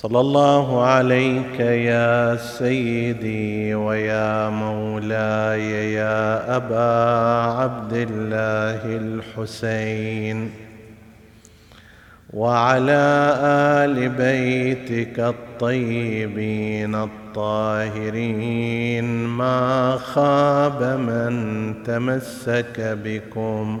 صلى الله عليك يا سيدي ويا مولاي يا أبا عبد الله الحسين وعلى آل بيتك الطيبين الطاهرين ما خاب من تمسك بكم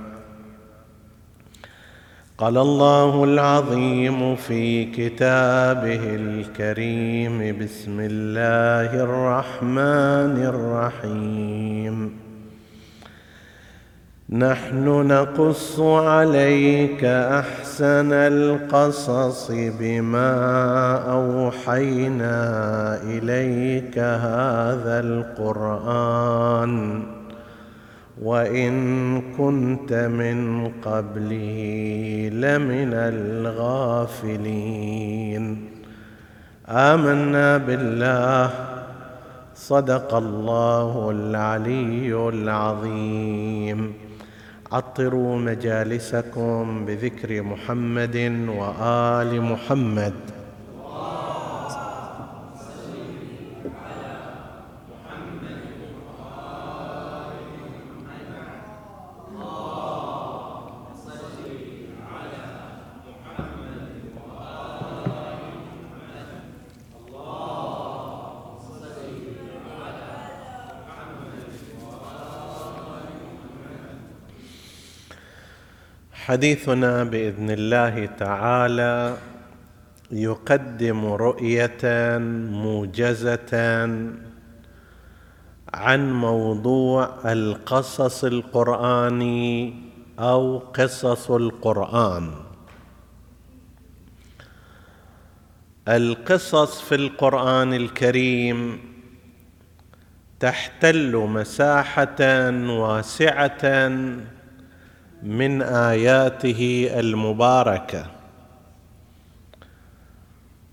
قال الله العظيم في كتابه الكريم بسم الله الرحمن الرحيم. نحن نقص عليك أحسن القصص بما أوحينا إليك هذا القرآن. وإن كنت من قبله لمن الغافلين. آمنا بالله. صدق الله العلي العظيم. عطروا مجالسكم بذكر محمد وآل محمد. حديثنا بإذن الله تعالى يقدم رؤية موجزة عن موضوع القصص القرآني أو قصص القرآن. القصص في القرآن الكريم تحتل مساحة واسعة من آياته المباركة.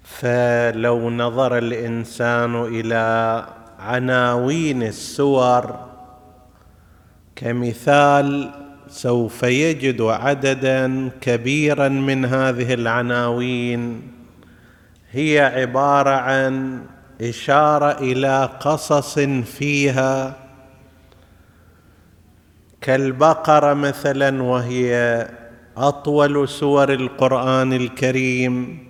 فلو نظر الإنسان إلى عناوين السور كمثال سوف يجد عددا كبيرا من هذه العناوين. هي عبارة عن إشارة إلى قصص فيها كالبقره مثلا وهي أطول سور القرآن الكريم.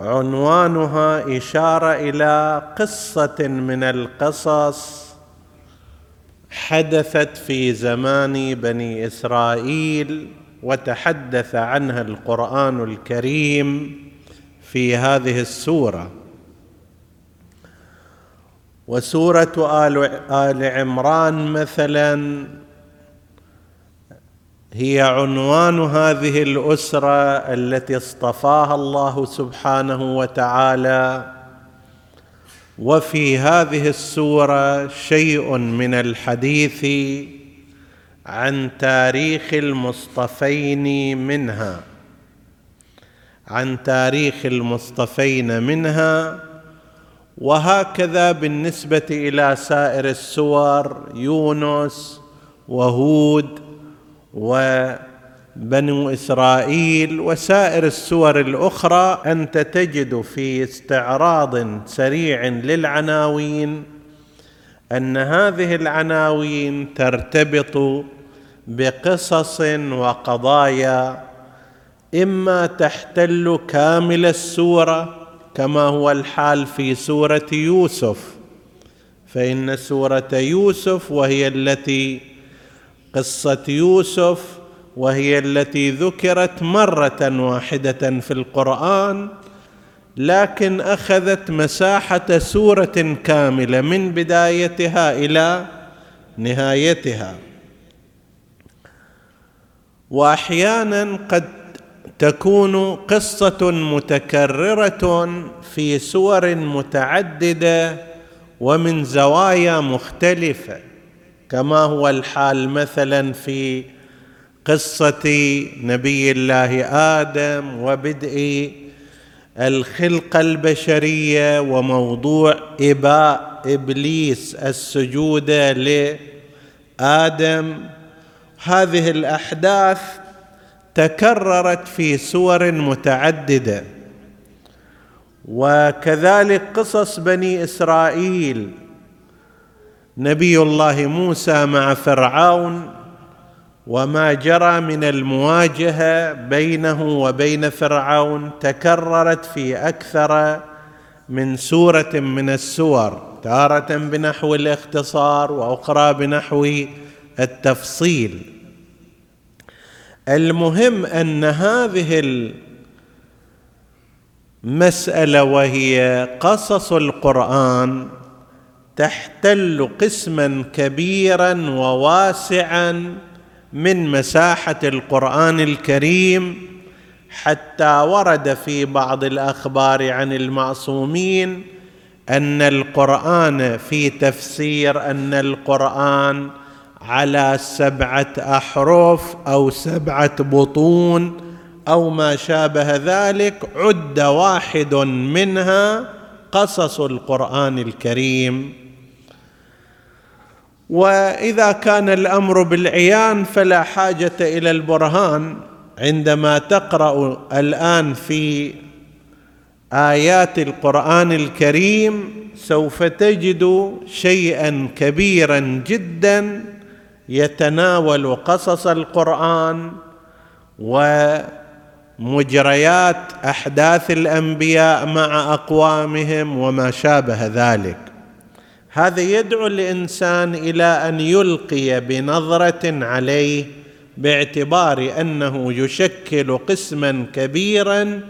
عنوانها إشارة إلى قصة من القصص حدثت في زمان بني إسرائيل وتحدث عنها القرآن الكريم في هذه السورة. وسورة آل آل عمران مثلا هي عنوان هذه الأسرة التي اصطفاها الله سبحانه وتعالى. وفي هذه السورة شيء من الحديث عن تاريخ المصطفين منها عن تاريخ المصطفين منها وهكذا بالنسبة إلى سائر السور يونس وهود وبنو إسرائيل وسائر السور الأخرى أنت تجد في استعراض سريع للعناوين أن هذه العناوين ترتبط بقصص وقضايا إما تحتل كامل السوره كما هو الحال في سورة يوسف. فإن سورة يوسف وهي التي قصة يوسف وهي التي ذكرت مرة واحدة في القرآن لكن أخذت مساحة سورة كاملة من بدايتها إلى نهايتها. واحيانا قد تكون قصة متكررة في سور متعددة ومن زوايا مختلفة كما هو الحال مثلا في قصة نبي الله آدم وبدء الخلقه البشرية وموضوع إباء إبليس السجود لآدم. هذه الأحداث تكررت في سور متعددة. وكذلك قصص بني إسرائيل. نبي الله موسى مع فرعون وما جرى من المواجهة بينه وبين فرعون تكررت في أكثر من سورة من السور تارة بنحو الاختصار وأخرى بنحو التفصيل. المهم أن هذه المسألة وهي قصص القرآن تحتل قسما كبيرا وواسعا من مساحة القرآن الكريم حتى ورد في بعض الأخبار عن المعصومين أن القرآن في تفسير أن القرآن على سبعة أحرف أو سبعة بطون أو ما شابه ذلك عد واحد منها قصص القرآن الكريم. وإذا كان الأمر بالعيان فلا حاجة إلى البرهان. عندما تقرأ الآن في آيات القرآن الكريم سوف تجد شيئا كبيرا جدا يتناول قصص القرآن ومجريات أحداث الأنبياء مع أقوامهم وما شابه ذلك. هذا يدعو الإنسان إلى أن يلقي بنظرة عليه باعتبار أنه يشكل قسما كبيرا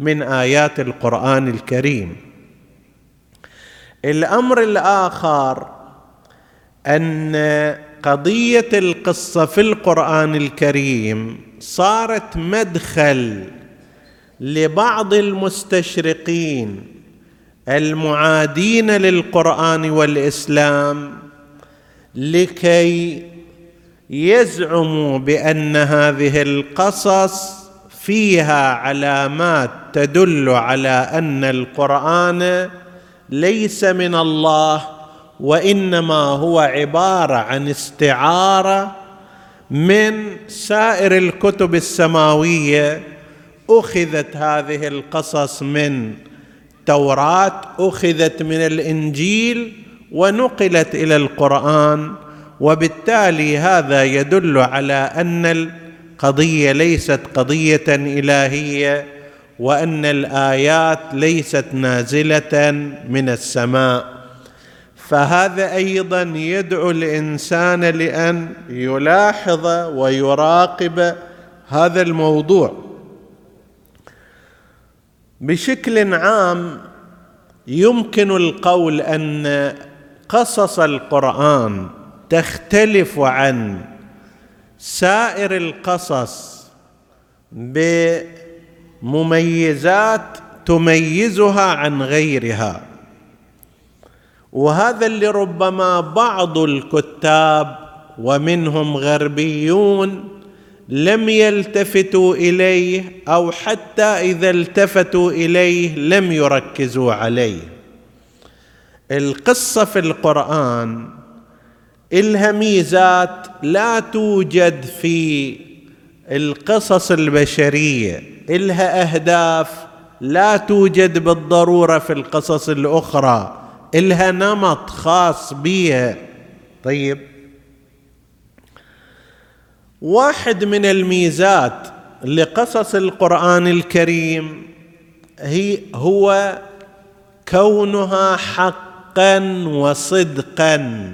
من آيات القرآن الكريم. الأمر الآخر أن قضية القصة في القرآن الكريم صارت مدخل لبعض المستشرقين المعادين للقرآن والإسلام لكي يزعموا بأن هذه القصص فيها علامات تدل على أن القرآن ليس من الله وإنما هو عبارة عن استعارة من سائر الكتب السماوية أخذت هذه القصص من التوراه أخذت من الإنجيل ونقلت إلى القرآن وبالتالي هذا يدل على أن القضية ليست قضية إلهية وأن الآيات ليست نازلة من السماء. فهذا أيضا يدعو الإنسان لأن يلاحظ ويراقب هذا الموضوع. بشكل عام يمكن القول أن قصص القرآن تختلف عن سائر القصص بمميزات تميزها عن غيرها. وهذا اللي ربما بعض الكتاب ومنهم غربيون لم يلتفتوا إليه أو حتى إذا التفتوا إليه لم يركزوا عليه. القصة في القرآن إلها ميزات لا توجد في القصص البشرية إلها أهداف لا توجد بالضرورة في القصص الأخرى. إلها نمط خاص بها طيب. واحد من الميزات لقصص القرآن الكريم هي هو كونها حقا وصدقا.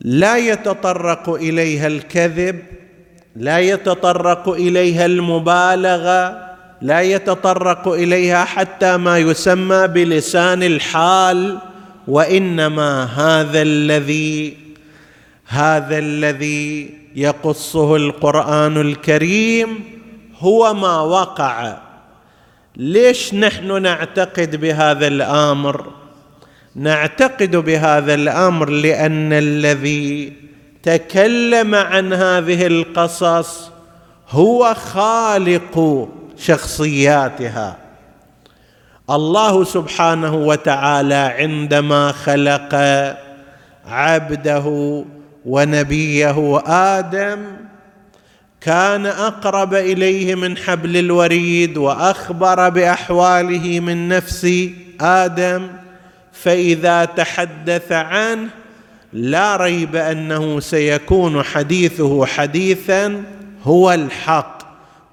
لا يتطرق إليها الكذب لا يتطرق إليها المبالغة لا يتطرق إليها حتى ما يسمى بلسان الحال وإنما هذا الذي هذا الذي يقصه القرآن الكريم هو ما وقع. ليش نحن نعتقد بهذا الأمر؟ نعتقد بهذا الأمر لأن الذي تكلم عن هذه القصص هو خالق شخصياتها. الله سبحانه وتعالى عندما خلق عبده ونبيه آدم كان أقرب إليه من حبل الوريد وأخبر بأحواله من نفس آدم فإذا تحدث عنه لا ريب أنه سيكون حديثه حديثا هو الحق.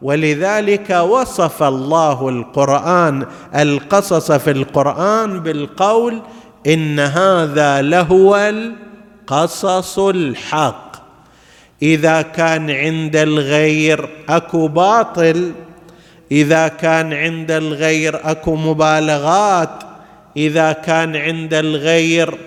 ولذلك وصف الله القرآن القصص في القرآن بالقول إن هذا لهو القصص الحق. إذا كان عند الغير أكو باطل إذا كان عند الغير أكو مبالغات إذا كان عند الغير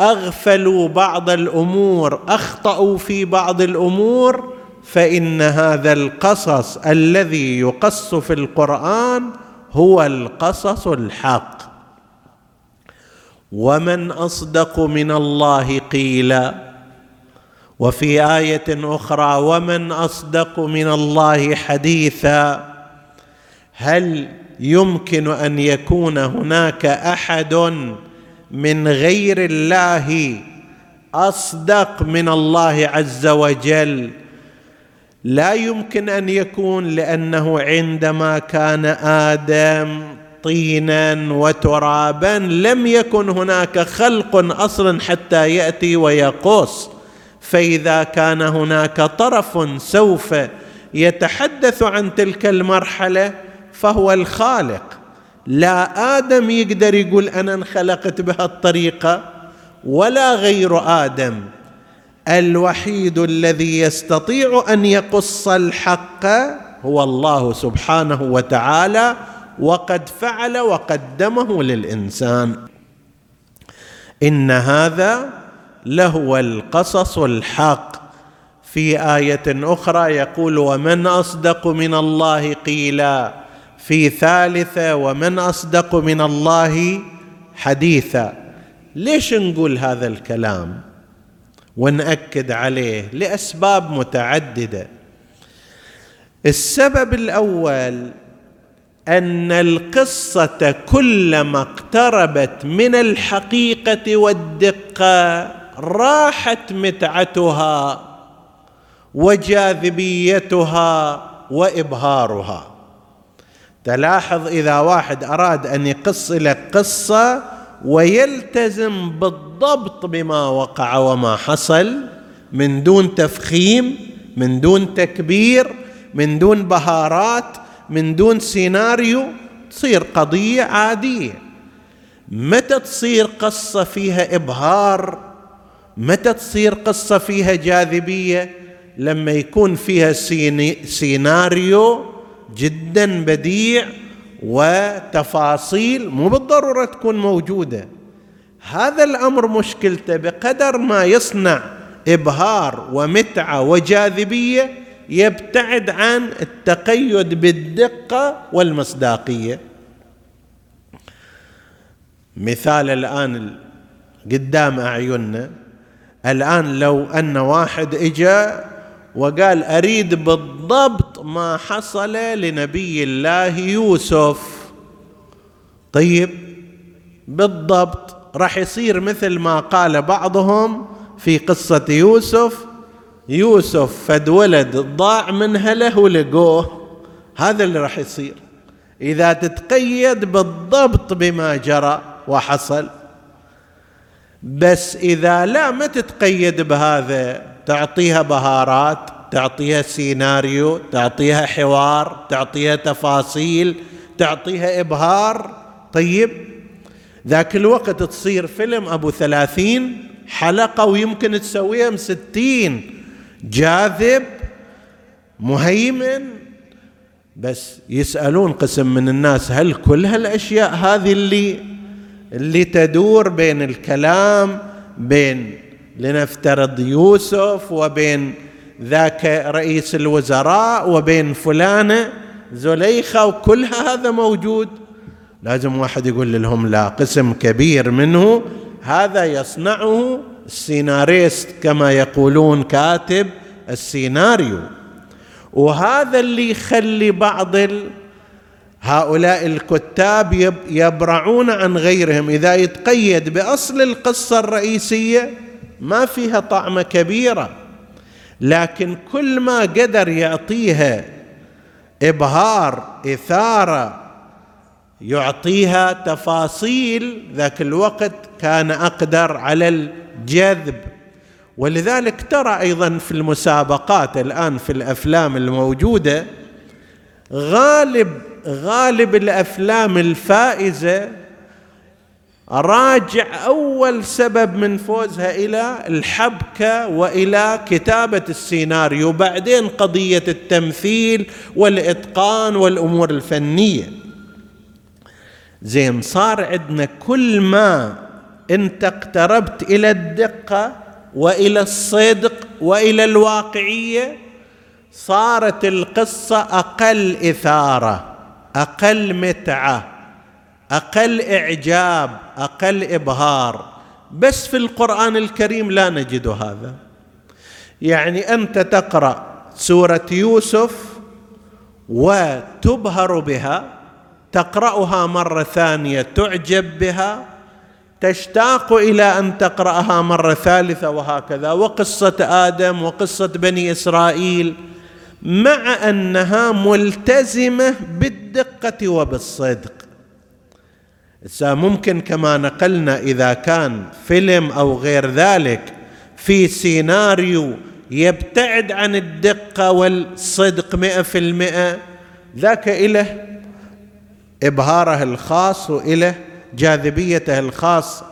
أغفلوا بعض الأمور أخطأوا في بعض الأمور فإن هذا القصص الذي يقص في القرآن هو القصص الحق. ومن أصدق من الله قيلا. وفي آية أخرى ومن أصدق من الله حديثا. هل يمكن أن يكون هناك أحد من غير الله أصدق من الله عز وجل؟ لا يمكن أن يكون لأنه عندما كان آدم طينا وترابا لم يكن هناك خلق أصلا حتى يأتي ويقص. فإذا كان هناك طرف سوف يتحدث عن تلك المرحلة فهو الخالق. لا آدم يقدر يقول أنا انخلقت بهالطريقة ولا غير آدم. الوحيد الذي يستطيع أن يقص الحق هو الله سبحانه وتعالى وقد فعل وقدمه للإنسان. إن هذا لهو القصص الحق. في آية أخرى يقول ومن أصدق من الله قيلا في ثالثة ومن أصدق من الله حديثا ليش نقول هذا الكلام؟ ونأكد عليه لأسباب متعددة. السبب الأول أن القصة كلما اقتربت من الحقيقة والدقة راحت متعتها وجاذبيتها وإبهارها. تلاحظ إذا واحد أراد أن يقص لك قصة ويلتزم بالضبط بما وقع وما حصل من دون تفخيم من دون تكبير من دون بهارات من دون سيناريو تصير قضية عادية. متى تصير قصة فيها إبهار؟ متى تصير قصة فيها جاذبية؟ لما يكون فيها سيناريو جدا بديع وتفاصيل مو بالضرورة تكون موجودة. هذا الأمر مشكلته بقدر ما يصنع إبهار ومتعة وجاذبية يبتعد عن التقيد بالدقة والمصداقية. مثال الآن قدام أعيننا. الآن لو أن واحد إجا وقال أريد بالضبط ما حصل لنبي الله يوسف. طيب بالضبط راح يصير مثل ما قال بعضهم في قصة يوسف. يوسف فد ولد ضاع من هله ولقوه. هذا اللي راح يصير. إذا تتقيد بالضبط بما جرى وحصل. بس إذا لا ما تتقيد بهذا تعطيها بهارات تعطيها سيناريو تعطيها حوار تعطيها تفاصيل تعطيها إبهار. طيب ذاك الوقت تصير فيلم أبو ثلاثين حلقة ويمكن تسويها ستين. جاذب مهيمن. بس يسألون قسم من الناس هل كل هالأشياء هذه اللي اللي تدور بين الكلام بين لنفترض يوسف وبين ذاك رئيس الوزراء وبين فلانه زليخة وكل هذا موجود. لازم واحد يقول لهم لا قسم كبير منه هذا يصنعه السيناريست كما يقولون كاتب السيناريو. وهذا اللي يخلي بعض هؤلاء الكتاب يبرعون عن غيرهم. إذا يتقيد بأصل القصة الرئيسية ما فيها طعمه كبيرة لكن كل ما قدر يعطيها إبهار إثارة يعطيها تفاصيل ذاك الوقت كان أقدر على الجذب. ولذلك ترى أيضا في المسابقات الآن في الأفلام الموجودة غالب غالب الأفلام الفائزة راجع أول سبب من فوزها إلى الحبكة وإلى كتابة السيناريو بعدين قضية التمثيل والإتقان والأمور الفنية. زين صار عندنا كل ما أنت اقتربت إلى الدقة وإلى الصدق وإلى الواقعية صارت القصة أقل إثارة أقل متعة. أقل إعجاب أقل إبهار. بس في القرآن الكريم لا نجد هذا. يعني أنت تقرأ سورة يوسف وتبهر بها تقرأها مرة ثانية تعجب بها تشتاق إلى أن تقرأها مرة ثالثة وهكذا. وقصة آدم وقصة بني إسرائيل مع أنها ملتزمة بالدقة وبالصدق. ممكن كما نقلنا إذا كان فيلم أو غير ذلك في سيناريو يبتعد عن الدقة والصدق مئة في المئة ذاك إله إبهاره الخاص وإله جاذبيته الخاصة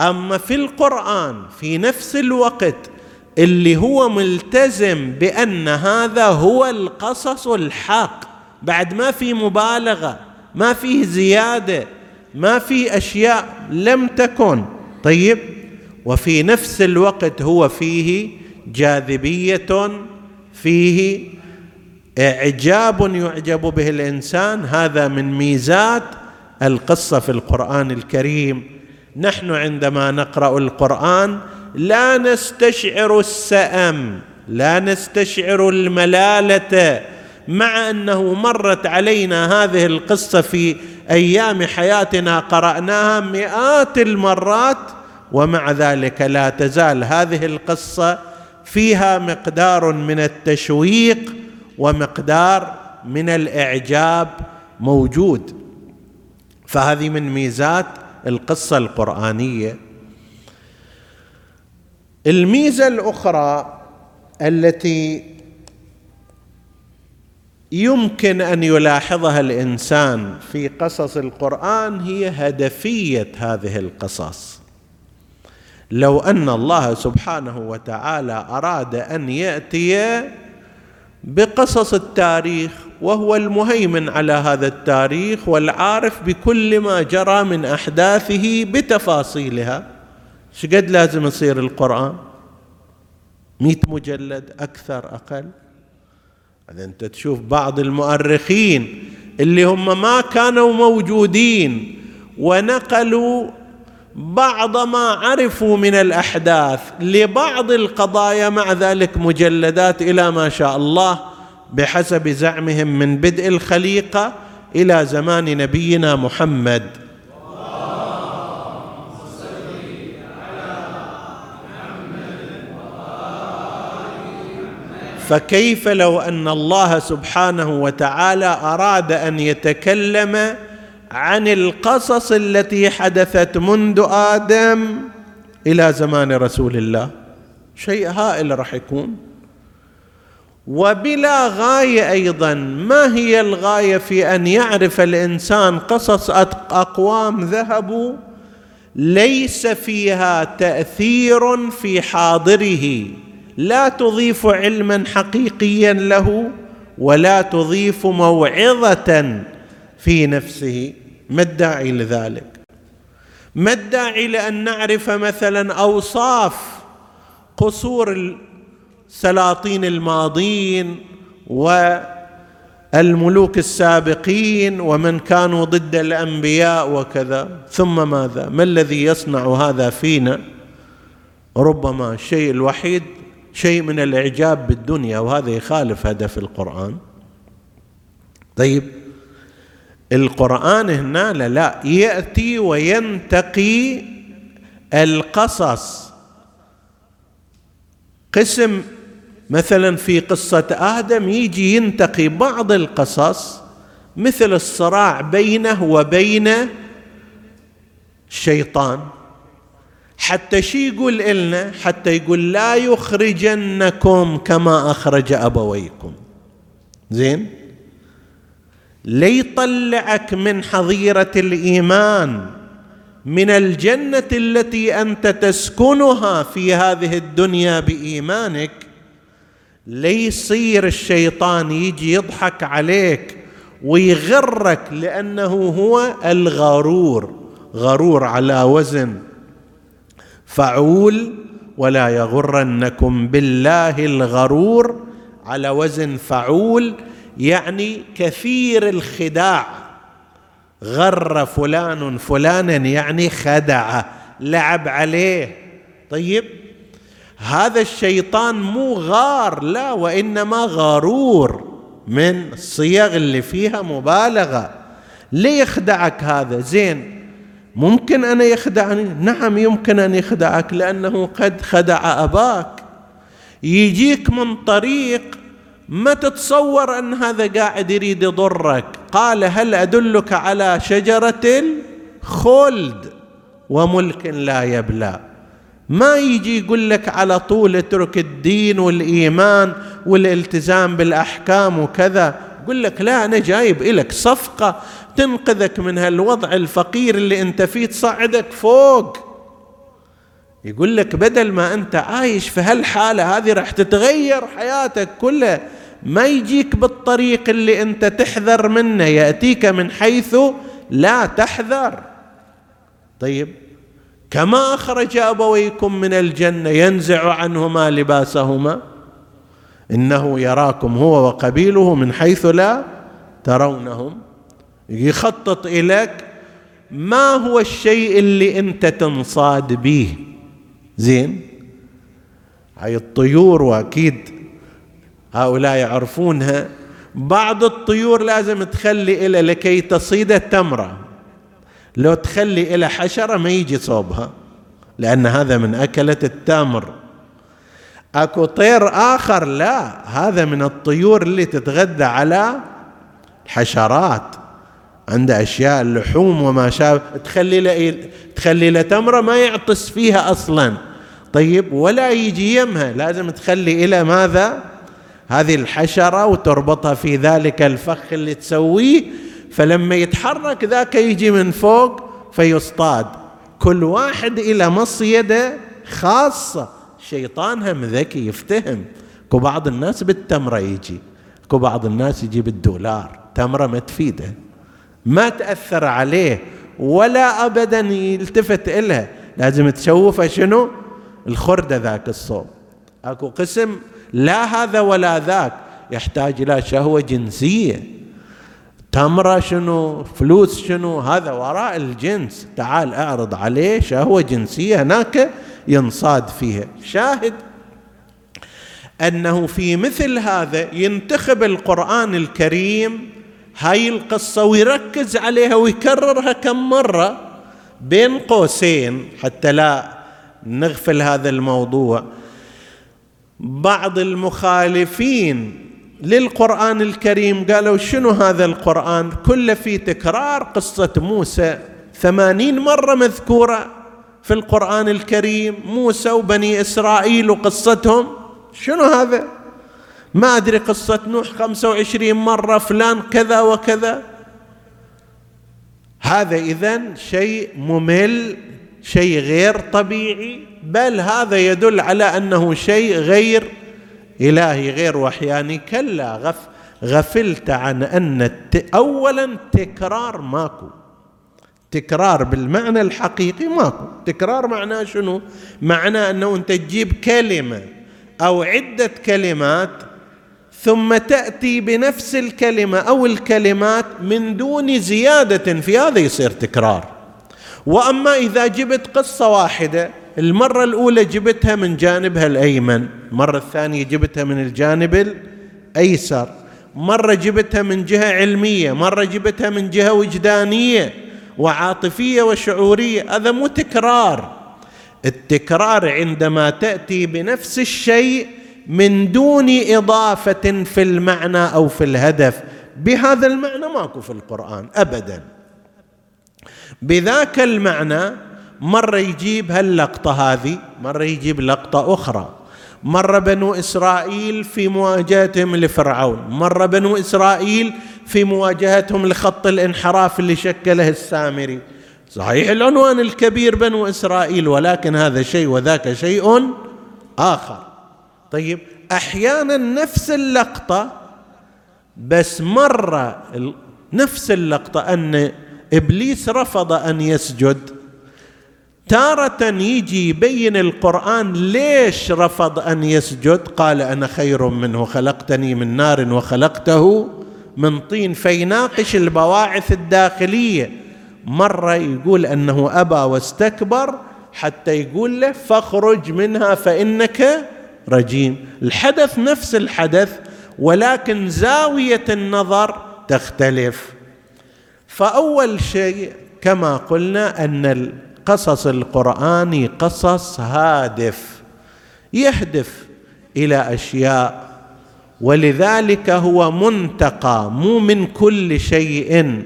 أما في القرآن في نفس الوقت اللي هو ملتزم بأن هذا هو القصص الحق بعد ما في مبالغة ما فيه زيادة ما في أشياء لم تكن. طيب وفي نفس الوقت هو فيه جاذبية فيه إعجاب يعجب به الإنسان. هذا من ميزات القصة في القرآن الكريم. نحن عندما نقرأ القرآن لا نستشعر السأم لا نستشعر الملالة. مع أنه مرت علينا هذه القصة في أيام حياتنا قرأناها مئات المرات ومع ذلك لا تزال هذه القصة فيها مقدار من التشويق ومقدار من الإعجاب موجود. فهذه من ميزات القصة القرآنية. الميزة الأخرى التي يمكن أن يلاحظها الإنسان في قصص القرآن هي هدفية هذه القصص. لو أن الله سبحانه وتعالى أراد أن يأتي بقصص التاريخ وهو المهيمن على هذا التاريخ والعارف بكل ما جرى من أحداثه بتفاصيلها شقد لازم يصير القرآن؟ مئة مجلد أكثر أقل؟ هذا انت تشوف بعض المؤرخين اللي هم ما كانوا موجودين ونقلوا بعض ما عرفوا من الأحداث لبعض القضايا مع ذلك مجلدات إلى ما شاء الله بحسب زعمهم من بدء الخليقة إلى زمان نبينا محمد. فكيف لو أن الله سبحانه وتعالى أراد أن يتكلم عن القصص التي حدثت منذ آدم إلى زمان رسول الله؟ شيء هائل راح يكون. وبلا غاية أيضا ما هي الغاية في أن يعرف الإنسان قصص أقوام ذهبوا؟ ليس فيها تأثير في حاضره. لا تضيف علما حقيقيا له ولا تضيف موعظة في نفسه. ما الداعي لذلك؟ ما الداعي لأن نعرف مثلا أوصاف قصور السلاطين الماضين والملوك السابقين ومن كانوا ضد الأنبياء وكذا؟ ثم ماذا؟ ما الذي يصنع هذا فينا؟ ربما الشيء الوحيد شيء من الإعجاب بالدنيا وهذا يخالف هدف القرآن. طيب القرآن هنا لا, لا يأتي وينتقي القصص. قسم مثلا في قصة آدم يجي ينتقي بعض القصص مثل الصراع بينه وبين الشيطان. حتى شي يقول لنا حتى يقول لا يخرجنكم كما أخرج أبويكم. زين؟ ليطلعك من حظيرة الإيمان من الجنة التي أنت تسكنها في هذه الدنيا بإيمانك. ليصير الشيطان يجي يضحك عليك ويغرك لأنه هو الغرور غرور على وزن. فعول ولا يغرنكم بالله الغرور. على وزن فعول يعني كثير الخداع. غر فلان فلانا يعني خدع لعب عليه. طيب هذا الشيطان مو غار لا وإنما غرور. من الصيغ اللي فيها مبالغة. ليه يخدعك هذا؟ زين ممكن أن يخدعني؟ نعم يمكن أن يخدعك لأنه قد خدع أباك. يجيك من طريق ما تتصور أن هذا قاعد يريد يضرك. قال هل أدلك على شجرة خلد وملك لا يبلى؟ ما يجي يقول لك على طول اترك الدين والإيمان والالتزام بالأحكام وكذا. يقول لك لا أنا جايب إلك صفقة تنقذك من هالوضع الفقير اللي أنت فيه تصعدك فوق. يقول لك بدل ما أنت عايش في هالحالة هذه راح تتغير حياتك كلها. ما يجيك بالطريق اللي أنت تحذر منه يأتيك من حيث لا تحذر. طيب كما أخرج أبويكم من الجنة ينزع عنهما لباسهما. إنه يراكم هو وقبيله من حيث لا ترونهم. يخطط إليك ما هو الشيء اللي أنت تنصاد به؟ زين؟ هاي الطيور وأكيد هؤلاء يعرفونها. بعض الطيور لازم تخلي إلى لكي تصيد التمرة. لو تخلي إلى حشرة ما يجي صوبها لأن هذا من أكلة التمر. أكو طير آخر لا هذا من الطيور اللي تتغذى على الحشرات. عنده أشياء اللحوم وما شابه. تخلي له تخلي له تمرة ما يعطس فيها أصلا. طيب ولا يجي يمها. لازم تخلي إلى ماذا؟ هذه الحشرة وتربطها في ذلك الفخ اللي تسويه. فلما يتحرك ذاك يجي من فوق فيصطاد. كل واحد إلى مصيدة خاصة. شيطان هم ذكي يفتهم. كو بعض الناس بالتمرة يجي كو بعض الناس يجي بالدولار. تمرة ما تفيده. ما تأثر عليه ولا أبدا يلتفت إلها. لازم تشوفه شنو؟ الخردة ذاك الصوب أكو قسم لا هذا ولا ذاك. يحتاج إلى شهوة جنسية. تمرة شنو؟ فلوس شنو؟ هذا وراء الجنس. تعال أعرض عليه شهوة جنسية هناك. ينصاد فيها شاهد أنه في مثل هذا ينتخب القرآن الكريم هاي القصة ويركز عليها ويكررها كم مرة بين قوسين حتى لا نغفل هذا الموضوع. بعض المخالفين للقرآن الكريم قالوا شنو هذا القرآن؟ كله في تكرار قصة موسى ثمانين مرة مذكورة. في القرآن الكريم موسى وبني إسرائيل وقصتهم. شنو هذا؟ ما أدري قصة نوح خمسة وعشرين مرة فلان كذا وكذا. هذا إذن شيء ممل شيء غير طبيعي بل هذا يدل على أنه شيء غير إلهي غير وحياني. كلا غف غفلت عن أن. اولا تكرار ماكو. تكرار بالمعنى الحقيقي ماكو. تكرار معناه شنو؟ معناه أنه أنت تجيب كلمة أو عدة كلمات ثم تأتي بنفس الكلمة أو الكلمات من دون زيادة في هذا يصير تكرار. وأما إذا جبت قصة واحدة المرة الأولى جبتها من جانبها الأيمن المرة الثانية جبتها من الجانب الأيسر مرة جبتها من جهة علمية مرة جبتها من جهة وجدانية. وعاطفية وشعورية. هذا مو تكرار. التكرار عندما تأتي بنفس الشيء من دون إضافة في المعنى أو في الهدف. بهذا المعنى ماكو في القرآن ابدا. بذاك المعنى مرة يجيب هاللقطة هذه مرة يجيب لقطة أخرى. مره بنو إسرائيل في مواجهتهم لفرعون مره بنو إسرائيل في مواجهتهم لخط الانحراف اللي شكله السامري. صحيح العنوان الكبير بنو إسرائيل ولكن هذا شيء وذاك شيء آخر. طيب أحيانا نفس اللقطة بس مره نفس اللقطة أن إبليس رفض أن يسجد. تارة يجي يبين القرآن ليش رفض أن يسجد؟ قال أنا خير منه خلقتني من نار وخلقته من طين. فيناقش البواعث الداخلية. مرة يقول أنه أبى واستكبر حتى يقول له فاخرج منها فإنك رجيم. الحدث نفس الحدث ولكن زاوية النظر تختلف. فأول شيء كما قلنا أن القصص القراني قصص هادف يهدف إلى أشياء. ولذلك هو منتقى مو من كل شيء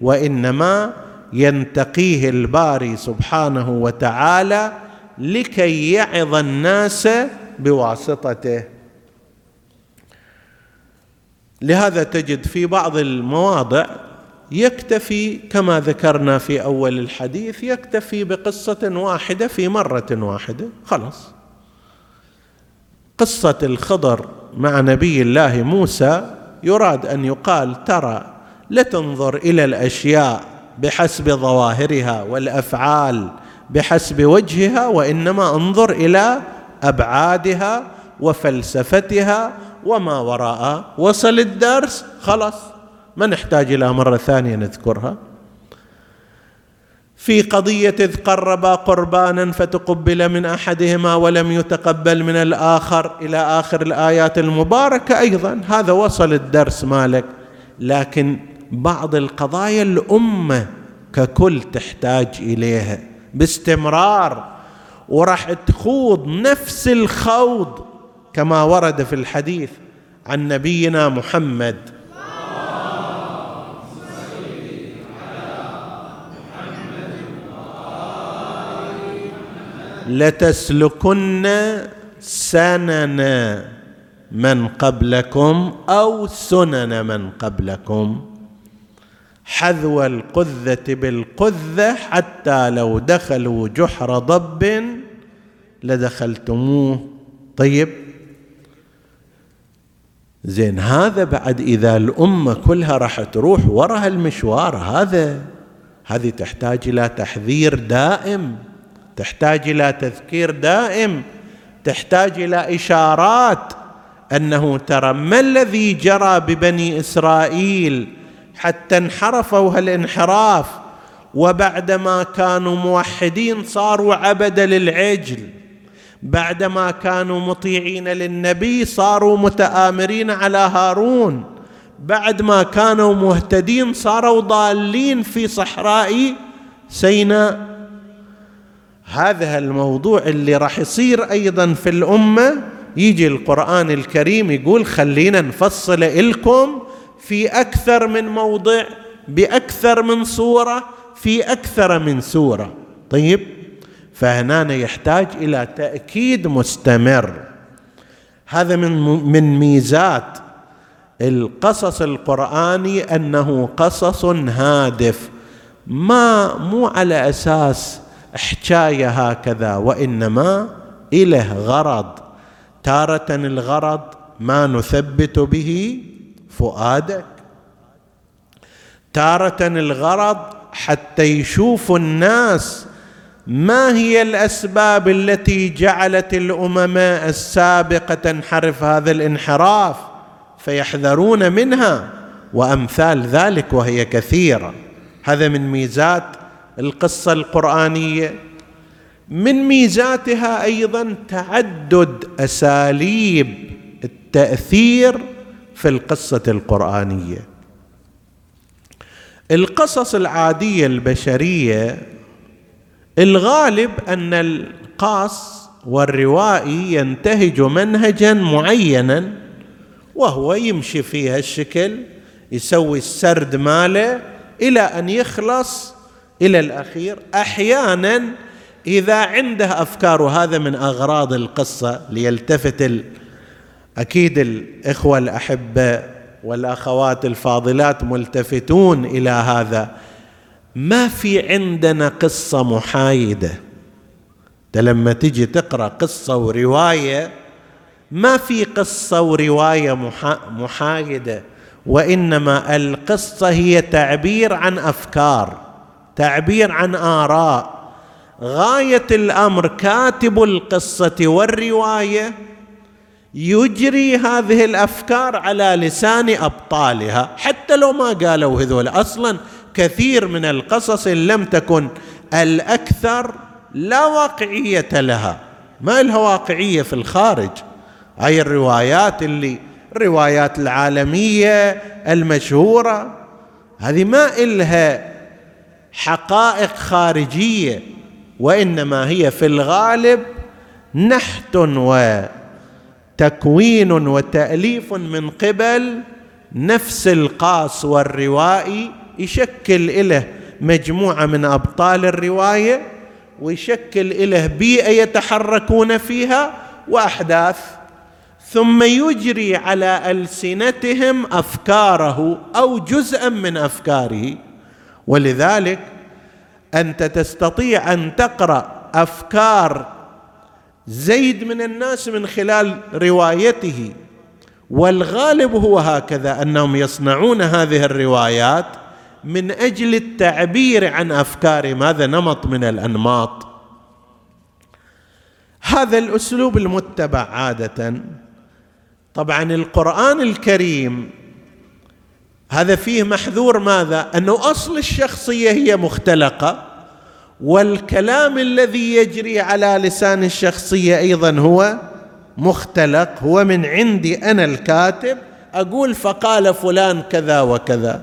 وإنما ينتقيه الباري سبحانه وتعالى لكي يعظ الناس بواسطته. لهذا تجد في بعض المواضع يكتفي كما ذكرنا في أول الحديث يكتفي بقصة واحدة في مرة واحدة خلاص. قصة الخضر مع نبي الله موسى يراد أن يقال ترى لا تنظر إلى الأشياء بحسب ظواهرها والأفعال بحسب وجهها وإنما انظر إلى أبعادها وفلسفتها وما وراء. وصل الدرس خلاص. ما نحتاج إلى مرة ثانية نذكرها. في قضية إذ قربا قربانا فتقبل من أحدهما ولم يتقبل من الآخر إلى آخر الآيات المباركة أيضا. هذا وصل الدرس مالك. لكن بعض القضايا الأمة ككل تحتاج إليها باستمرار وراح تخوض نفس الخوض كما ورد في الحديث عن نبينا محمد لتسلكن سنن من قبلكم أو سنن من قبلكم. حذو القذة بالقذة حتى لو دخلوا جحر ضب لدخلتموه. طيب. زين هذا بعد إذا الأمة كلها راح تروح وراء المشوار هذا هذه تحتاج إلى تحذير دائم. تحتاج إلى تذكير دائم تحتاج إلى إشارات أنه ترى ما الذي جرى ببني إسرائيل حتى انحرفوا هالانحراف وبعدما كانوا موحدين صاروا عبده للعجل. بعدما كانوا مطيعين للنبي صاروا متآمرين على هارون. بعد ما كانوا مهتدين صاروا ضالين في صحراء سيناء. هذا الموضوع اللي راح يصير أيضا في الأمة. يجي القرآن الكريم يقول خلينا نفصل لكم في أكثر من موضع بأكثر من صوره في أكثر من سورة. طيب فهنا يحتاج إلى تأكيد مستمر. هذا من من ميزات القصص القرآني أنه قصص هادف ما مو على أساس حكايه هكذا وإنما اله غرض. تارة الغرض ما نثبت به فؤادك. تارة الغرض حتى يشوف الناس ما هي الأسباب التي جعلت الأمم السابقة تنحرف هذا الانحراف فيحذرون منها. وأمثال ذلك وهي كثيرة. هذا من ميزات القصة القرآنية. من ميزاتها أيضا تعدد أساليب التأثير في القصة القرآنية. القصص العادية البشرية الغالب أن القاص والروائي ينتهج منهجا معينا وهو يمشي في هالشكل يسوي السرد ماله إلى أن يخلص إلى الأخير أحيانا إذا عنده أفكار وهذا من أغراض القصة ليلتفت. أكيد الإخوة الأحبة والأخوات الفاضلات ملتفتون إلى هذا ما في عندنا قصة محايدة ده لما تجي تقرأ قصة ورواية ما في قصة ورواية محايدة وإنما القصة هي تعبير عن أفكار تعبير عن آراء. غاية الأمر كاتب القصة والرواية يجري هذه الأفكار على لسان أبطالها. حتى لو ما قالوا هذول أصلا كثير من القصص إن لم تكن الأكثر لا واقعية لها. ما لها واقعية في الخارج. هاي الروايات اللي الروايات العالمية المشهورة هذه ما إلها حقائق خارجية وإنما هي في الغالب نحت وتكوين وتاليف من قبل نفس القاص والروائي يشكل له مجموعة من أبطال الرواية ويشكل له بيئة يتحركون فيها وأحداث ثم يجري على ألسنتهم أفكاره أو جزءا من أفكاره. ولذلك أنت تستطيع أن تقرأ أفكار زيد من الناس من خلال روايته والغالب هو هكذا أنهم يصنعون هذه الروايات من أجل التعبير عن افكارهم هذا نمط من الأنماط. هذا الأسلوب المتبع عادة. طبعا القرآن الكريم هذا فيه محذور ماذا؟ أنه أصل الشخصية هي مختلقة والكلام الذي يجري على لسان الشخصية أيضا هو مختلق هو من عندي أنا الكاتب أقول فقال فلان كذا وكذا.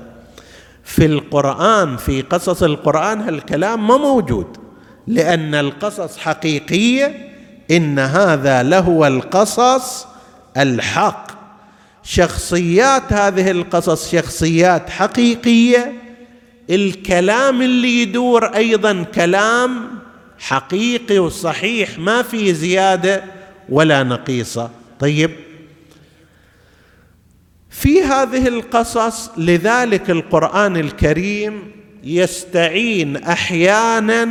في القرآن في قصص القرآن هالكلام ما موجود لأن القصص حقيقية إن هذا لهو القصص الحق. شخصيات هذه القصص شخصيات حقيقية الكلام اللي يدور أيضا كلام حقيقي وصحيح ما في زيادة ولا نقيصة. طيب في هذه القصص لذلك القرآن الكريم يستعين أحيانا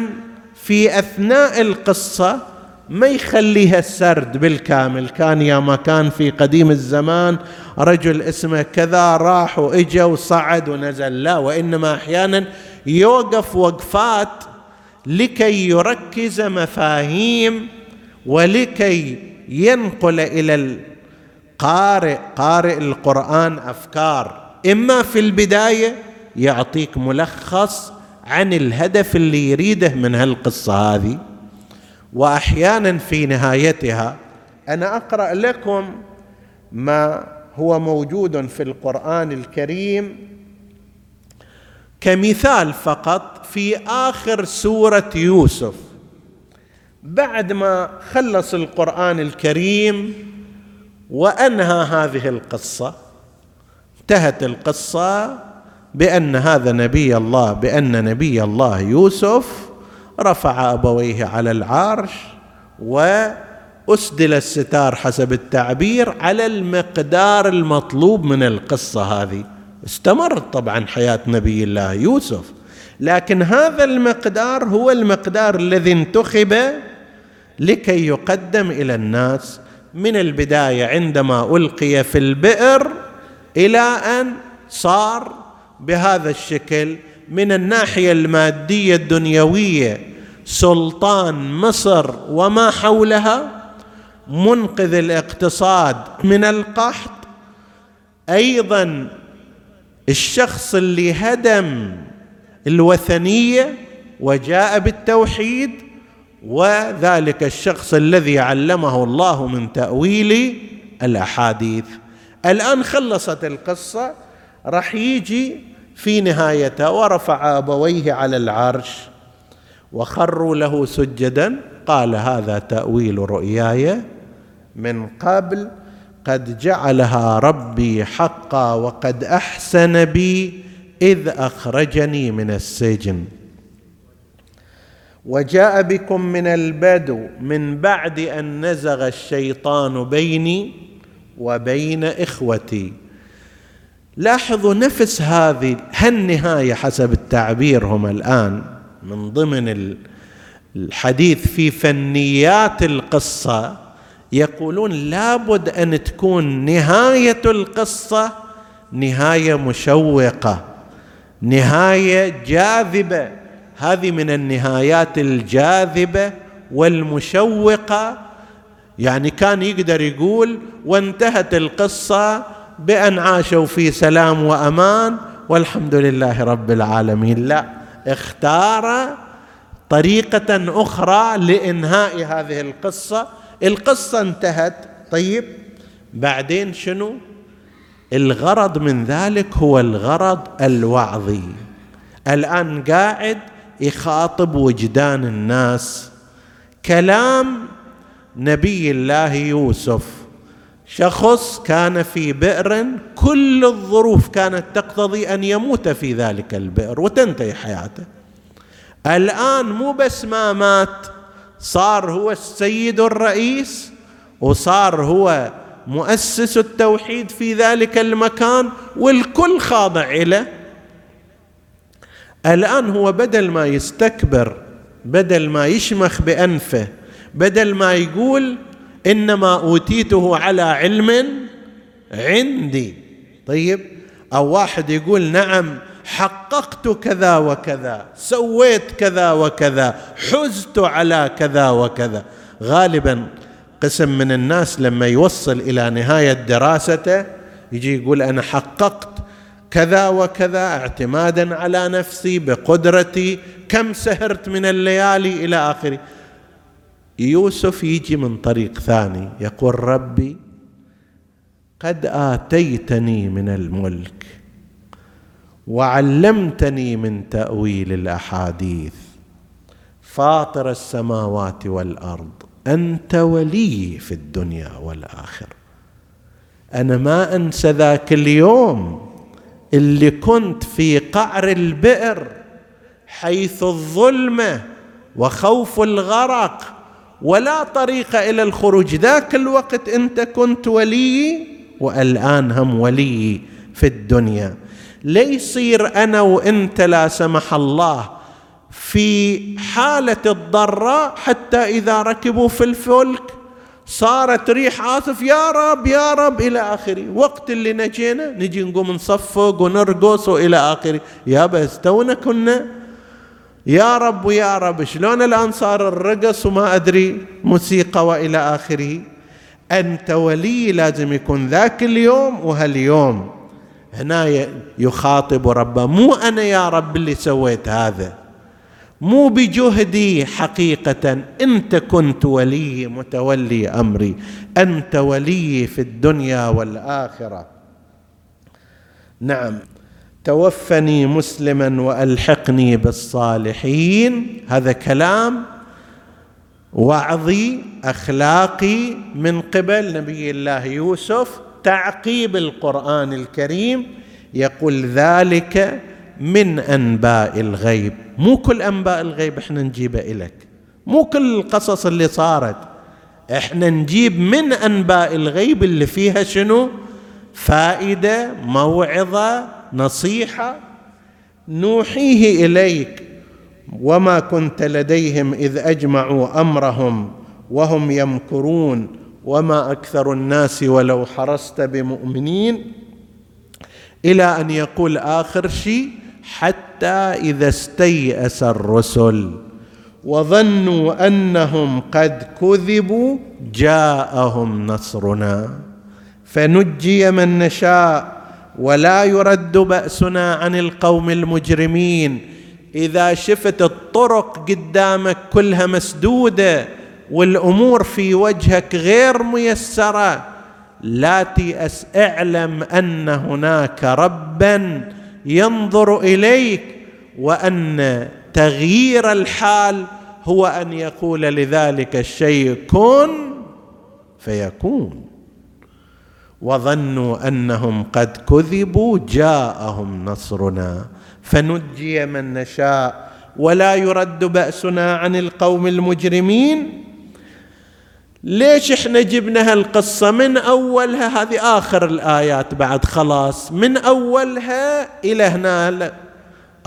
في أثناء القصة ما يخليها السرد بالكامل. كان يا ما كان في قديم الزمان رجل اسمه كذا راح وإجا وصعد ونزل. لا وإنما أحيانا يوقف وقفات لكي يركز مفاهيم ولكي ينقل إلى القارئ قارئ القرآن أفكار. إما في البداية يعطيك ملخص عن الهدف اللي يريده من هالقصة هذه. وأحيانا في نهايتها. أنا أقرأ لكم ما هو موجود في القرآن الكريم. كمثال فقط في آخر سورة يوسف. بعد ما خلص القرآن الكريم وأنهى هذه القصة انتهت القصة بأن هذا نبي الله بأن نبي الله يوسف رفع أبويه على العرش وأسدل الستار حسب التعبير على المقدار المطلوب من القصة هذه. استمرت طبعا حياة نبي الله يوسف. لكن هذا المقدار هو المقدار الذي انتخب لكي يقدم إلى الناس من البداية عندما ألقي في البئر إلى أن صار بهذا الشكل من الناحية المادية الدنيوية سلطان مصر وما حولها منقذ الاقتصاد من القحط. أيضا الشخص اللي هدم الوثنية وجاء بالتوحيد وذلك الشخص الذي علمه الله من تأويل الأحاديث. الآن خلصت القصة راح يجي في نهايتها ورفع أبويه على العرش. وخروا له سجدا. قال هذا تأويل رؤياي. من قبل قد جعلها ربي حقا وقد أحسن بي إذ أخرجني من السجن. وجاء بكم من البدو من بعد أن نزغ الشيطان بيني وبين إخوتي. لاحظوا نفس هذه هالنهاية حسب التعبير هم الآن. من ضمن الحديث في فنيات القصة يقولون لابد أن تكون نهاية القصة نهاية مشوقة نهاية جاذبة. هذه من النهايات الجاذبة والمشوقة. يعني كان يقدر يقول وانتهت القصة بأن عاشوا في سلام وأمان والحمد لله رب العالمين. لا. اختار طريقة أخرى لإنهاء هذه القصة. القصة انتهت. طيب بعدين شنو؟ الغرض من ذلك هو الغرض الوعظي. الآن قاعد يخاطب وجدان الناس. كلام نبي الله يوسف. شخص كان في بئر كل الظروف كانت تقتضي أن يموت في ذلك البئر وتنتهي حياته. الآن مو بس ما مات صار هو السيد الرئيس وصار هو مؤسس التوحيد في ذلك المكان والكل خاضع له الآن هو بدل ما يستكبر بدل ما يشمخ بأنفه بدل ما يقول إنما أوتيته على علم عندي. طيب أو واحد يقول نعم حققت كذا وكذا سويت كذا وكذا حزت على كذا وكذا. غالبا قسم من الناس لما يوصل إلى نهاية دراسته يجي يقول أنا حققت كذا وكذا اعتمادا على نفسي بقدرتي كم سهرت من الليالي إلى آخره. يوسف يجي من طريق ثاني يقول ربي قد آتيتني من الملك وعلمتني من تأويل الأحاديث. فاطر السماوات والأرض أنت ولي في الدنيا والآخرة. أنا ما أنسى ذاك اليوم اللي كنت في قعر البئر حيث الظلمة وخوف الغرق ولا طريق إلى الخروج. ذاك الوقت أنت كنت ولي والآن هم ولي في الدنيا. ليصير أنا وأنت لا سمح الله في حالة الضراء حتى إذا ركبوا في الفلك صارت ريح عاصف يا رب يا رب إلى آخره. وقت اللي نجينا نجي نقوم نصفق ونرقص وإلى آخره. يا بس تونا كنا يا رب ويا رب شلون الان صار الرقص وما أدري موسيقى وإلى آخره؟ أنت ولي لازم يكون ذاك اليوم وهاليوم. هنا يخاطب ربه مو أنا يا رب اللي سويت هذا. مو بجهدي حقيقة أنت كنت ولي متولي أمري. أنت ولي في الدنيا والآخرة. نعم. توفني مسلما وألحقني بالصالحين. هذا كلام وعظي أخلاقي من قبل نبي الله يوسف. تعقيب القرآن الكريم يقول ذلك من أنباء الغيب. مو كل أنباء الغيب إحنا نجيبه اليك مو كل القصص اللي صارت إحنا نجيب من أنباء الغيب اللي فيها شنو؟ فائدة موعظة نصيحة نوحيه إليك وما كنت لديهم إذ أجمعوا أمرهم وهم يمكرون وما أكثر الناس ولو حرصت بمؤمنين إلى أن يقول آخر شيء حتى إذا استيأس الرسل وظنوا أنهم قد كذبوا جاءهم نصرنا فنجي من نشاء ولا يرد بأسنا عن القوم المجرمين. إذا شفت الطرق قدامك كلها مسدودة والأمور في وجهك غير ميسرة لا تيأس اعلم أن هناك ربا ينظر إليك وأن تغيير الحال هو أن يقول لذلك الشيء كن فيكون. وظنوا أنهم قد كذبوا جاءهم نصرنا. فنجي من نشاء. ولا يرد بأسنا عن القوم المجرمين. ليش إحنا جبنا هالقصة؟ من أولها هذه آخر الآيات بعد خلاص. من أولها إلى هنا.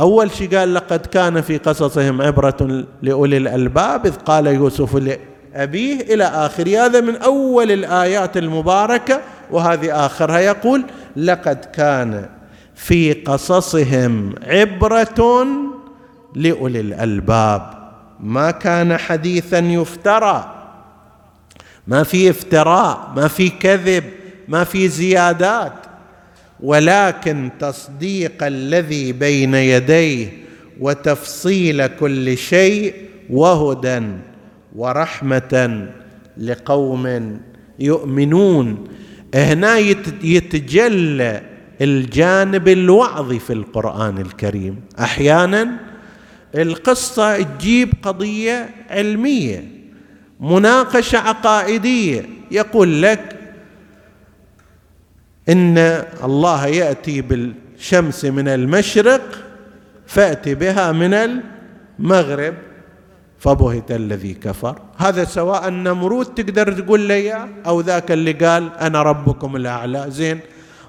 أول شيء قال لقد كان في قصصهم عبرة لأولي الألباب إذ قال يوسف لأبيه إلى اخر هذا من أول الآيات المباركة. وهذه آخرها يقول لقد كان في قصصهم عبرة لأولي الألباب. ما كان حديثا يفترى. ما في افتراء ما في كذب ما في زيادات. ولكن تصديق الذي بين يديه وتفصيل كل شيء وهدى ورحمة لقوم يؤمنون. هنا يتجلى الجانب الوعظي في القرآن الكريم. أحيانا القصة تجيب قضية علمية مناقشة عقائدية يقول لك إن الله يأتي بالشمس من المشرق فأتي بها من المغرب. فبهت الذي كفر. هذا سواء نمرود تقدر تقول له أو ذاك اللي قال أنا ربكم الأعلى. زين.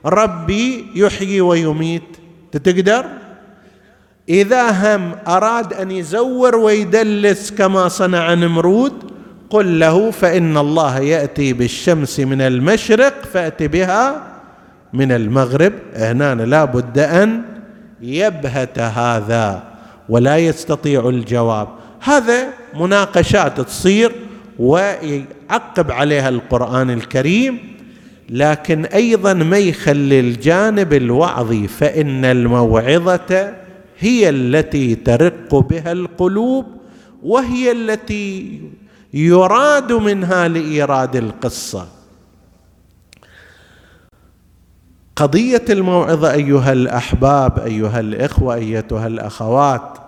ربي يحيي ويميت. تقدر إذا هم أراد أن يزور ويدلس كما صنع نمرود قل له فإن الله يأتي بالشمس من المشرق فأت بها من المغرب. هنا لا بد أن يبهت هذا ولا يستطيع الجواب. هذا مناقشات تصير ويعقب عليها القرآن الكريم لكن أيضا ما يخلي الجانب الوعظي فإن الموعظة هي التي ترق بها القلوب وهي التي يراد منها لإيراد القصة. قضية الموعظة أيها الأحباب أيها الإخوة أيتها الأخوات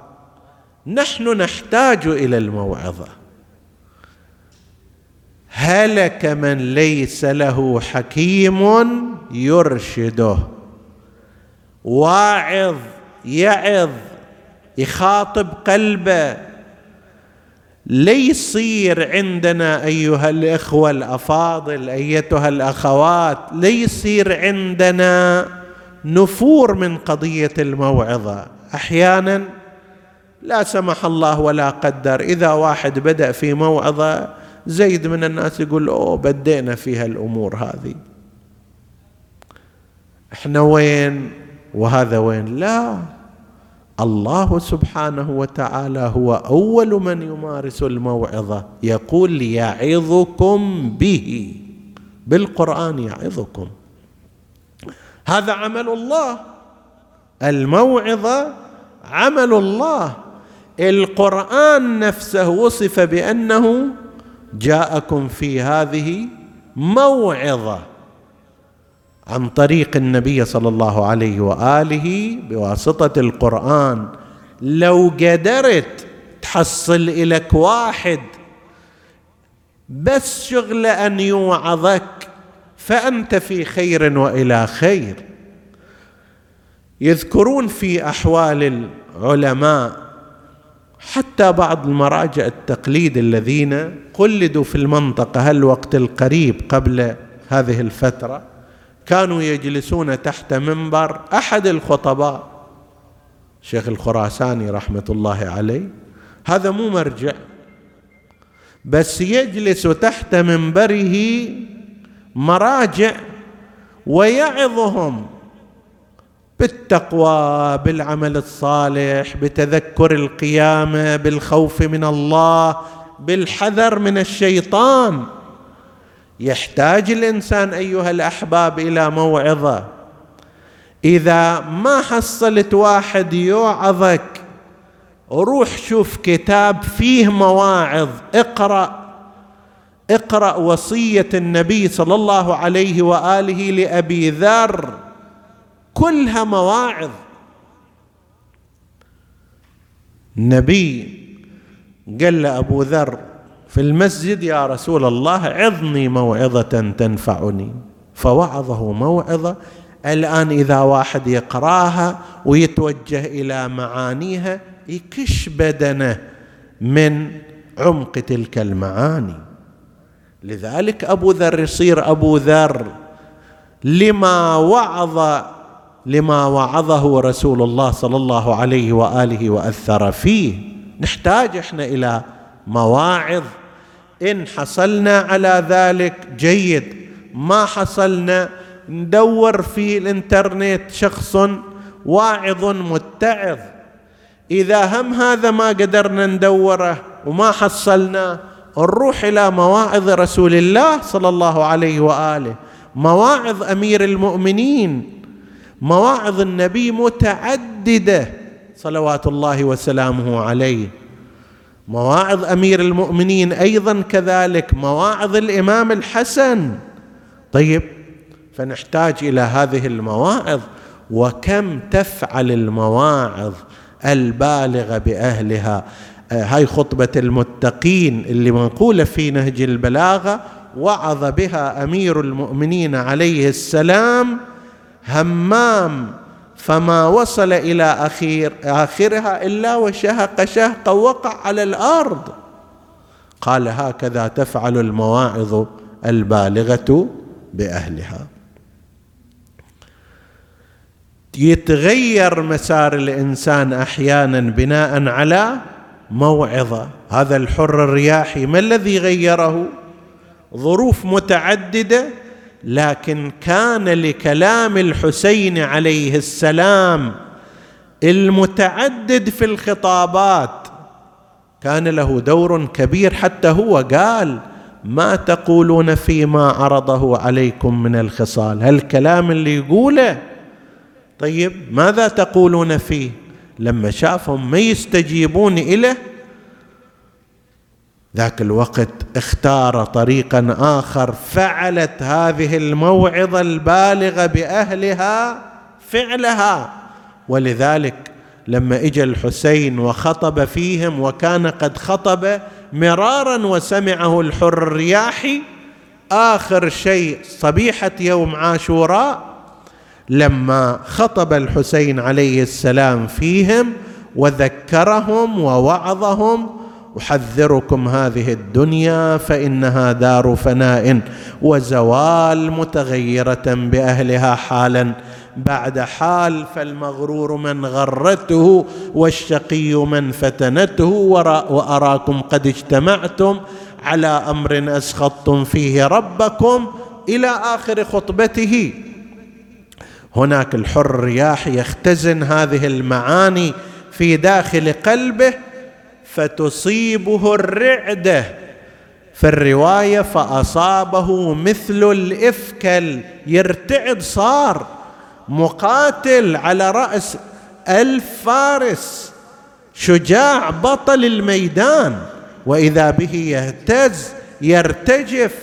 نحن نحتاج إلى الموعظة. هلك من ليس له حكيم يرشده. واعظ يعظ يخاطب قلبه. ليصير عندنا أيها الإخوة الأفاضل أيتها الأخوات ليصير عندنا نفور من قضية الموعظة. أحيانا لا سمح الله ولا قدر. إذا واحد بدأ في موعظة زيد من الناس يقول أوه بدينا فيها الأمور هذه. إحنا وين؟ وهذا وين؟ لا. الله سبحانه وتعالى هو أول من يمارس الموعظة. يقول يعظكم به. بالقرآن يعظكم. هذا عمل الله. الموعظة عمل الله. القرآن نفسه وصف بأنه جاءكم في هذه موعظة عن طريق النبي صلى الله عليه وآله بواسطة القرآن. لو قدرت تحصل لك واحد بس شغل أن يوعظك فأنت في خير وإلى خير. يذكرون في أحوال العلماء حتى بعض المراجع التقليد الذين قلدوا في المنطقة هالوقت القريب قبل هذه الفترة كانوا يجلسون تحت منبر أحد الخطباء شيخ الخراساني رحمة الله عليه. هذا مو مرجع بس يجلس تحت منبره مراجع ويعظهم بالتقوى بالعمل الصالح بتذكر القيامه بالخوف من الله بالحذر من الشيطان. يحتاج الإنسان أيها الأحباب إلى موعظة. إذا ما حصلت واحد يوعظك روح شوف كتاب فيه مواعظ. اقرأ. اقرأ وصية النبي صلى الله عليه وآله لأبي ذر. كلها مواعظ. النبي قال لابو ذر في المسجد يا رسول الله عظني موعظة تنفعني. فوعظه موعظة. الآن إذا واحد يقراها ويتوجه إلى معانيها يكش بدنه من عمق تلك المعاني. لذلك أبو ذر يصير أبو ذر لما وعظ لما وعظه رسول الله صلى الله عليه وآله وأثر فيه. نحتاج إحنا إلى مواعظ. إن حصلنا على ذلك جيد. ما حصلنا ندور في الإنترنت شخص واعظ متعظ. إذا هم هذا ما قدرنا ندوره وما حصلنا نروح إلى مواعظ رسول الله صلى الله عليه وآله. مواعظ أمير المؤمنين. مواعظ النبي متعددة صلوات الله وسلامه عليه. مواعظ أمير المؤمنين أيضا كذلك مواعظ الإمام الحسن. طيب فنحتاج إلى هذه المواعظ. وكم تفعل المواعظ البالغة بأهلها؟ آه، هاي خطبة المتقين اللي منقولة في نهج البلاغة وعظ بها أمير المؤمنين عليه السلام همام فما وصل إلى اخير آخرها إلا وشهق شهقا وقع على الأرض. قال هكذا تفعل المواعظ البالغة بأهلها. يتغير مسار الإنسان أحيانا بناء على موعظة. هذا الحر الرياحي ما الذي غيره؟ ظروف متعددة لكن كان لكلام الحسين عليه السلام المتعدد في الخطابات. كان له دور كبير حتى هو قال ما تقولون فيما عرضه عليكم من الخصال؟ هالكلام اللي يقوله؟ طيب ماذا تقولون فيه؟ لما شافهم ما يستجيبون إليه ذاك الوقت اختار طريقا آخر فعلت هذه الموعظة البالغة بأهلها فعلها. ولذلك لما اجى الحسين وخطب فيهم وكان قد خطب مرارا وسمعه الحر الرياحي آخر شيء صبيحة يوم عاشوراء لما خطب الحسين عليه السلام فيهم وذكرهم ووعظهم أحذركم هذه الدنيا فإنها دار فناء وزوال متغيرة بأهلها حالا. بعد حال فالمغرور من غرته والشقي من فتنته وأراكم قد اجتمعتم على أمر أسخطتم فيه ربكم إلى آخر خطبته. هناك الحر الرياح يختزن هذه المعاني في داخل قلبه فتصيبه الرعدة. في الرواية فأصابه مثل الإفكل. يرتعد صار مقاتل على رأس ألف فارس. شجاع بطل الميدان. وإذا به يهتز يرتجف.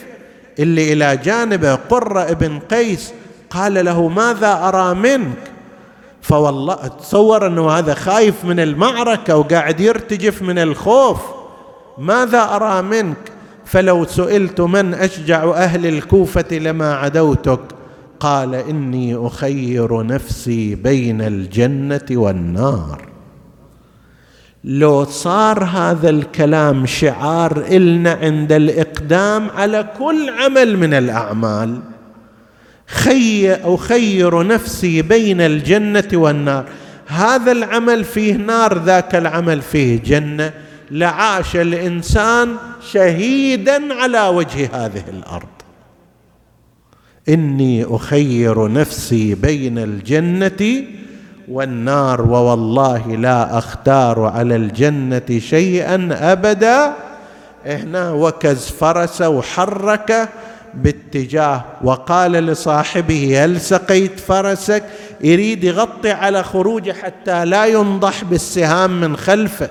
اللي إلى جانبه قرة ابن قيس. قال له ماذا أرى منك؟ فوالله تصور أنه هذا خايف من المعركة وقاعد يرتجف من الخوف. ماذا أرى منك؟ فلو سئلت من أشجع أهل الكوفة لما عدوتك؟ قال إني أخير نفسي بين الجنة والنار. لو صار هذا الكلام شعار إلنا عند الإقدام على كل عمل من الأعمال خي أخير نفسي بين الجنة والنار. هذا العمل فيه نار ذاك العمل فيه جنة. لعاش الإنسان شهيدا على وجه هذه الأرض. إني أخير نفسي بين الجنة والنار ووالله لا أختار على الجنة شيئا ابدا. هنا وكز فرسه وحركه باتجاه وقال لصاحبه هل سقيت فرسك؟ يريد يغطي على خروجه حتى لا ينضح بالسهام من خلفه.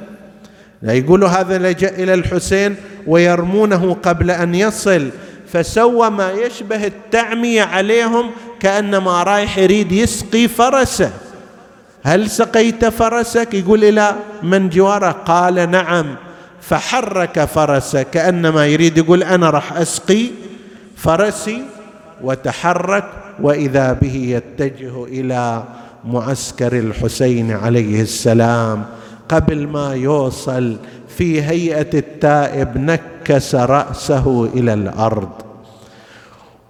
لا يقولوا هذا لجأ إلى الحسين ويرمونه قبل أن يصل. فسوى ما يشبه التعمية عليهم كأنما رايح يريد يسقي فرسه. هل سقيت فرسك؟ يقول إلى من جواره قال نعم. فحرك فرسه كأنما يريد يقول أنا راح أسقي فرسي وتحرك وإذا به يتجه إلى معسكر الحسين عليه السلام. قبل ما يوصل في هيئة التائب نكس رأسه إلى الأرض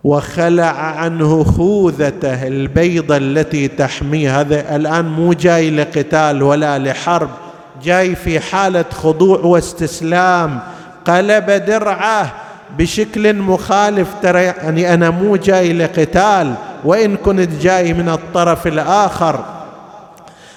وخلع عنه خوذته البيضة التي تحميه. هذا الآن مو جاي لقتال ولا لحرب جاي في حالة خضوع واستسلام. قلب درعه بشكل مخالف ترى يعني أنا مو جاي لقتال وإن كنت جاي من الطرف الآخر.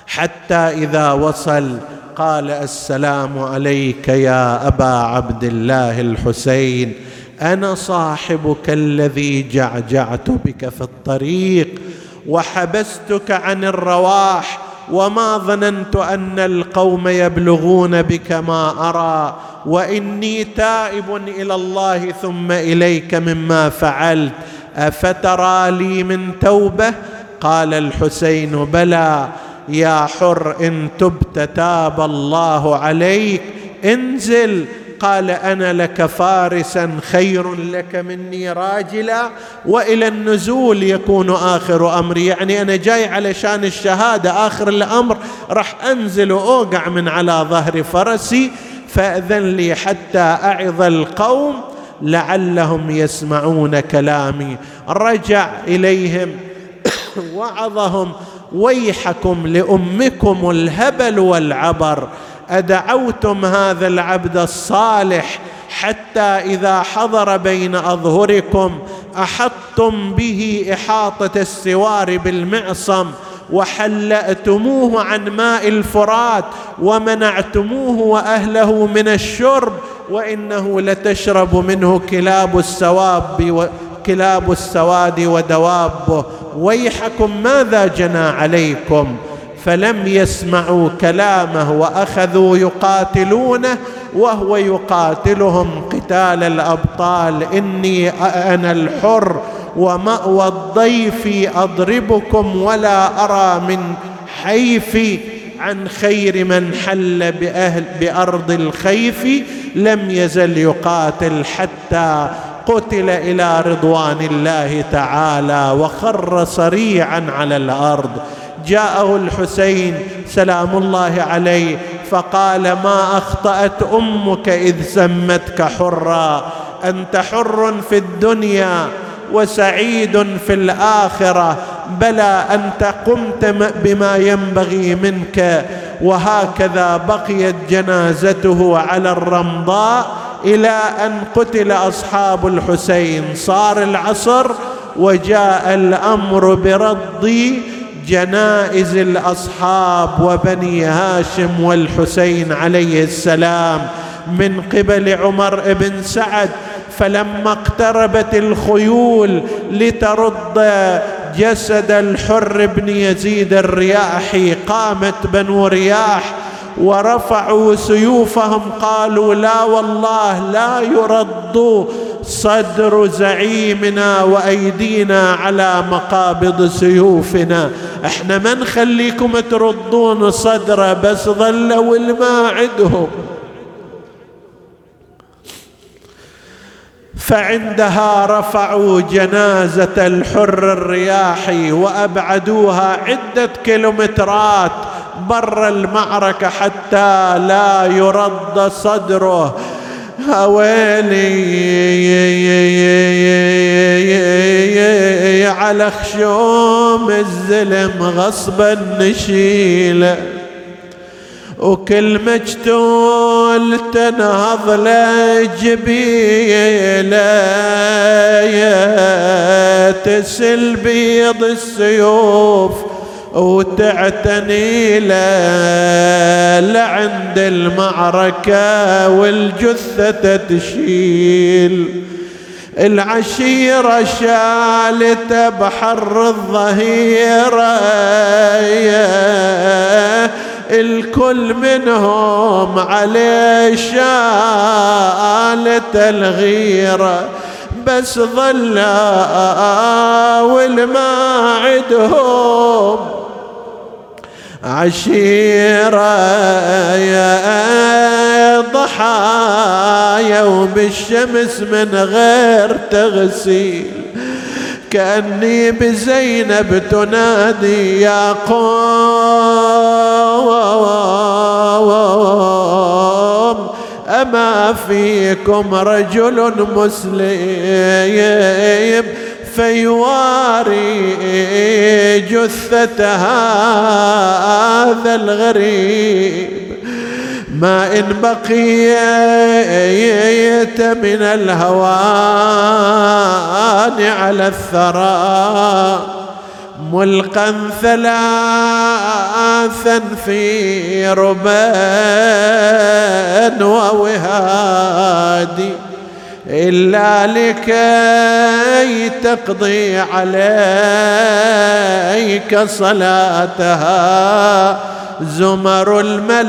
حتى إذا وصل قال السلام عليك يا أبا عبد الله الحسين أنا صاحبك الذي جعجعت بك في الطريق وحبستك عن الرواح. وما ظننت ان القوم يبلغون بك ما ارى واني تائب إلى الله ثم اليك مما فعلت افترى لي من توبه؟ قال الحسين بلى يا حر ان تبت تاب الله عليك انزل قال أنا لك فارسا خير لك مني راجلا وإلى النزول يكون آخر أمري. يعني أنا جاي علشان الشهادة آخر الأمر راح أنزل وأوقع من على ظهر فرسي فأذن لي حتى أعظ القوم لعلهم يسمعون كلامي. رجع إليهم وعظهم ويحكم لأمكم الهبل والعبر. أدعوتم هذا العبد الصالح حتى إذا حضر بين أظهركم أحطتم به إحاطة السوار بالمعصم وحلأتموه عن ماء الفرات ومنعتموه وأهله من الشرب وإنه لتشرب منه كلاب السواب كلاب السواد ودوابه ويحكم ماذا جنى عليكم؟ فلم يسمعوا كلامه وأخذوا يقاتلونه وهو يقاتلهم قتال الأبطال. إني أنا الحر ومأوى الضيف أضربكم ولا أرى من حيفي عن خير من حل بأهل بأرض الخيف. لم يزل يقاتل حتى قتل إلى رضوان الله تعالى وخر صريعا على الأرض. جاءه الحسين سلام الله عليه فقال ما أخطأت أمك إذ سمتك حرا أنت حر في الدنيا وسعيد في الآخرة بلى أنت قمت بما ينبغي منك وهكذا بقيت جنازته على الرمضاء إلى أن قتل أصحاب الحسين صار العصر وجاء الأمر برد جنائز الأصحاب وبني هاشم والحسين عليه السلام من قبل عمر بن سعد فلما اقتربت الخيول لترد جسد الحر بن يزيد الرياحي قامت بنو رياح ورفعوا سيوفهم قالوا لا والله لا يرد صدر زعيمنا وأيدينا على مقابض سيوفنا. إحنا ما نخليكم تردون صدره بس ظلوا الماء عندهم فعندها رفعوا جنازة الحر الرياحي وأبعدوها عدة كيلومترات بر المعركة حتى لا يرد صدره. هويلي على خشوم الزلم غصبا نشيله وكل مجتول تنهض له تسل بيض السيوف وتعتني له لعند المعركة والجثة تشيل العشيرة شالت بحر الظهيرة الكل منهم عليه شالت الغيرة. بس ظلا والما عدهم عشيرة يا ضحايا وبالشمس من غير تغسيل. كأني بزينب تنادي يا قوم أما فيكم رجل مسلم؟ فيواري جثة هذا الغريب. ما إن بقيت من الهوان على الثرى ملقا ثلاثا في ربان ووهادي. إلا لكي تقضي عليك صلاتها. زمر الملائك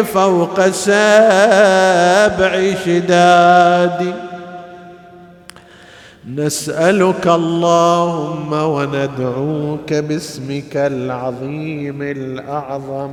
فوق سبع شداد. نسألك اللهم وندعوك باسمك العظيم الأعظم.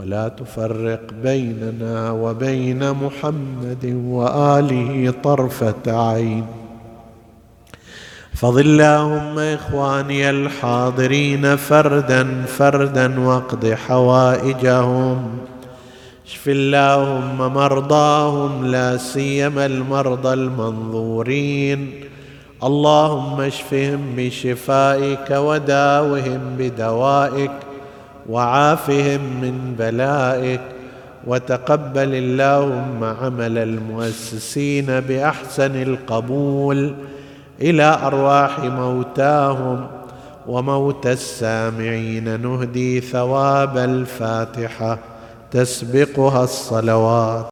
ولا تفرق بيننا وبين محمد وآله طرفة عين. فضل اللهم إخواني الحاضرين فردا فردا واقض حوائجهم. اشف اللهم مرضاهم لا سيما المرضى المنظورين. اللهم اشفهم بشفائك وداوهم بدوائك. وعافهم من بلائك وتقبل اللهم عمل المؤسسين بأحسن القبول إلى أرواح موتاهم وموتى السامعين نهدي ثواب الفاتحة. تسبقها الصلوات.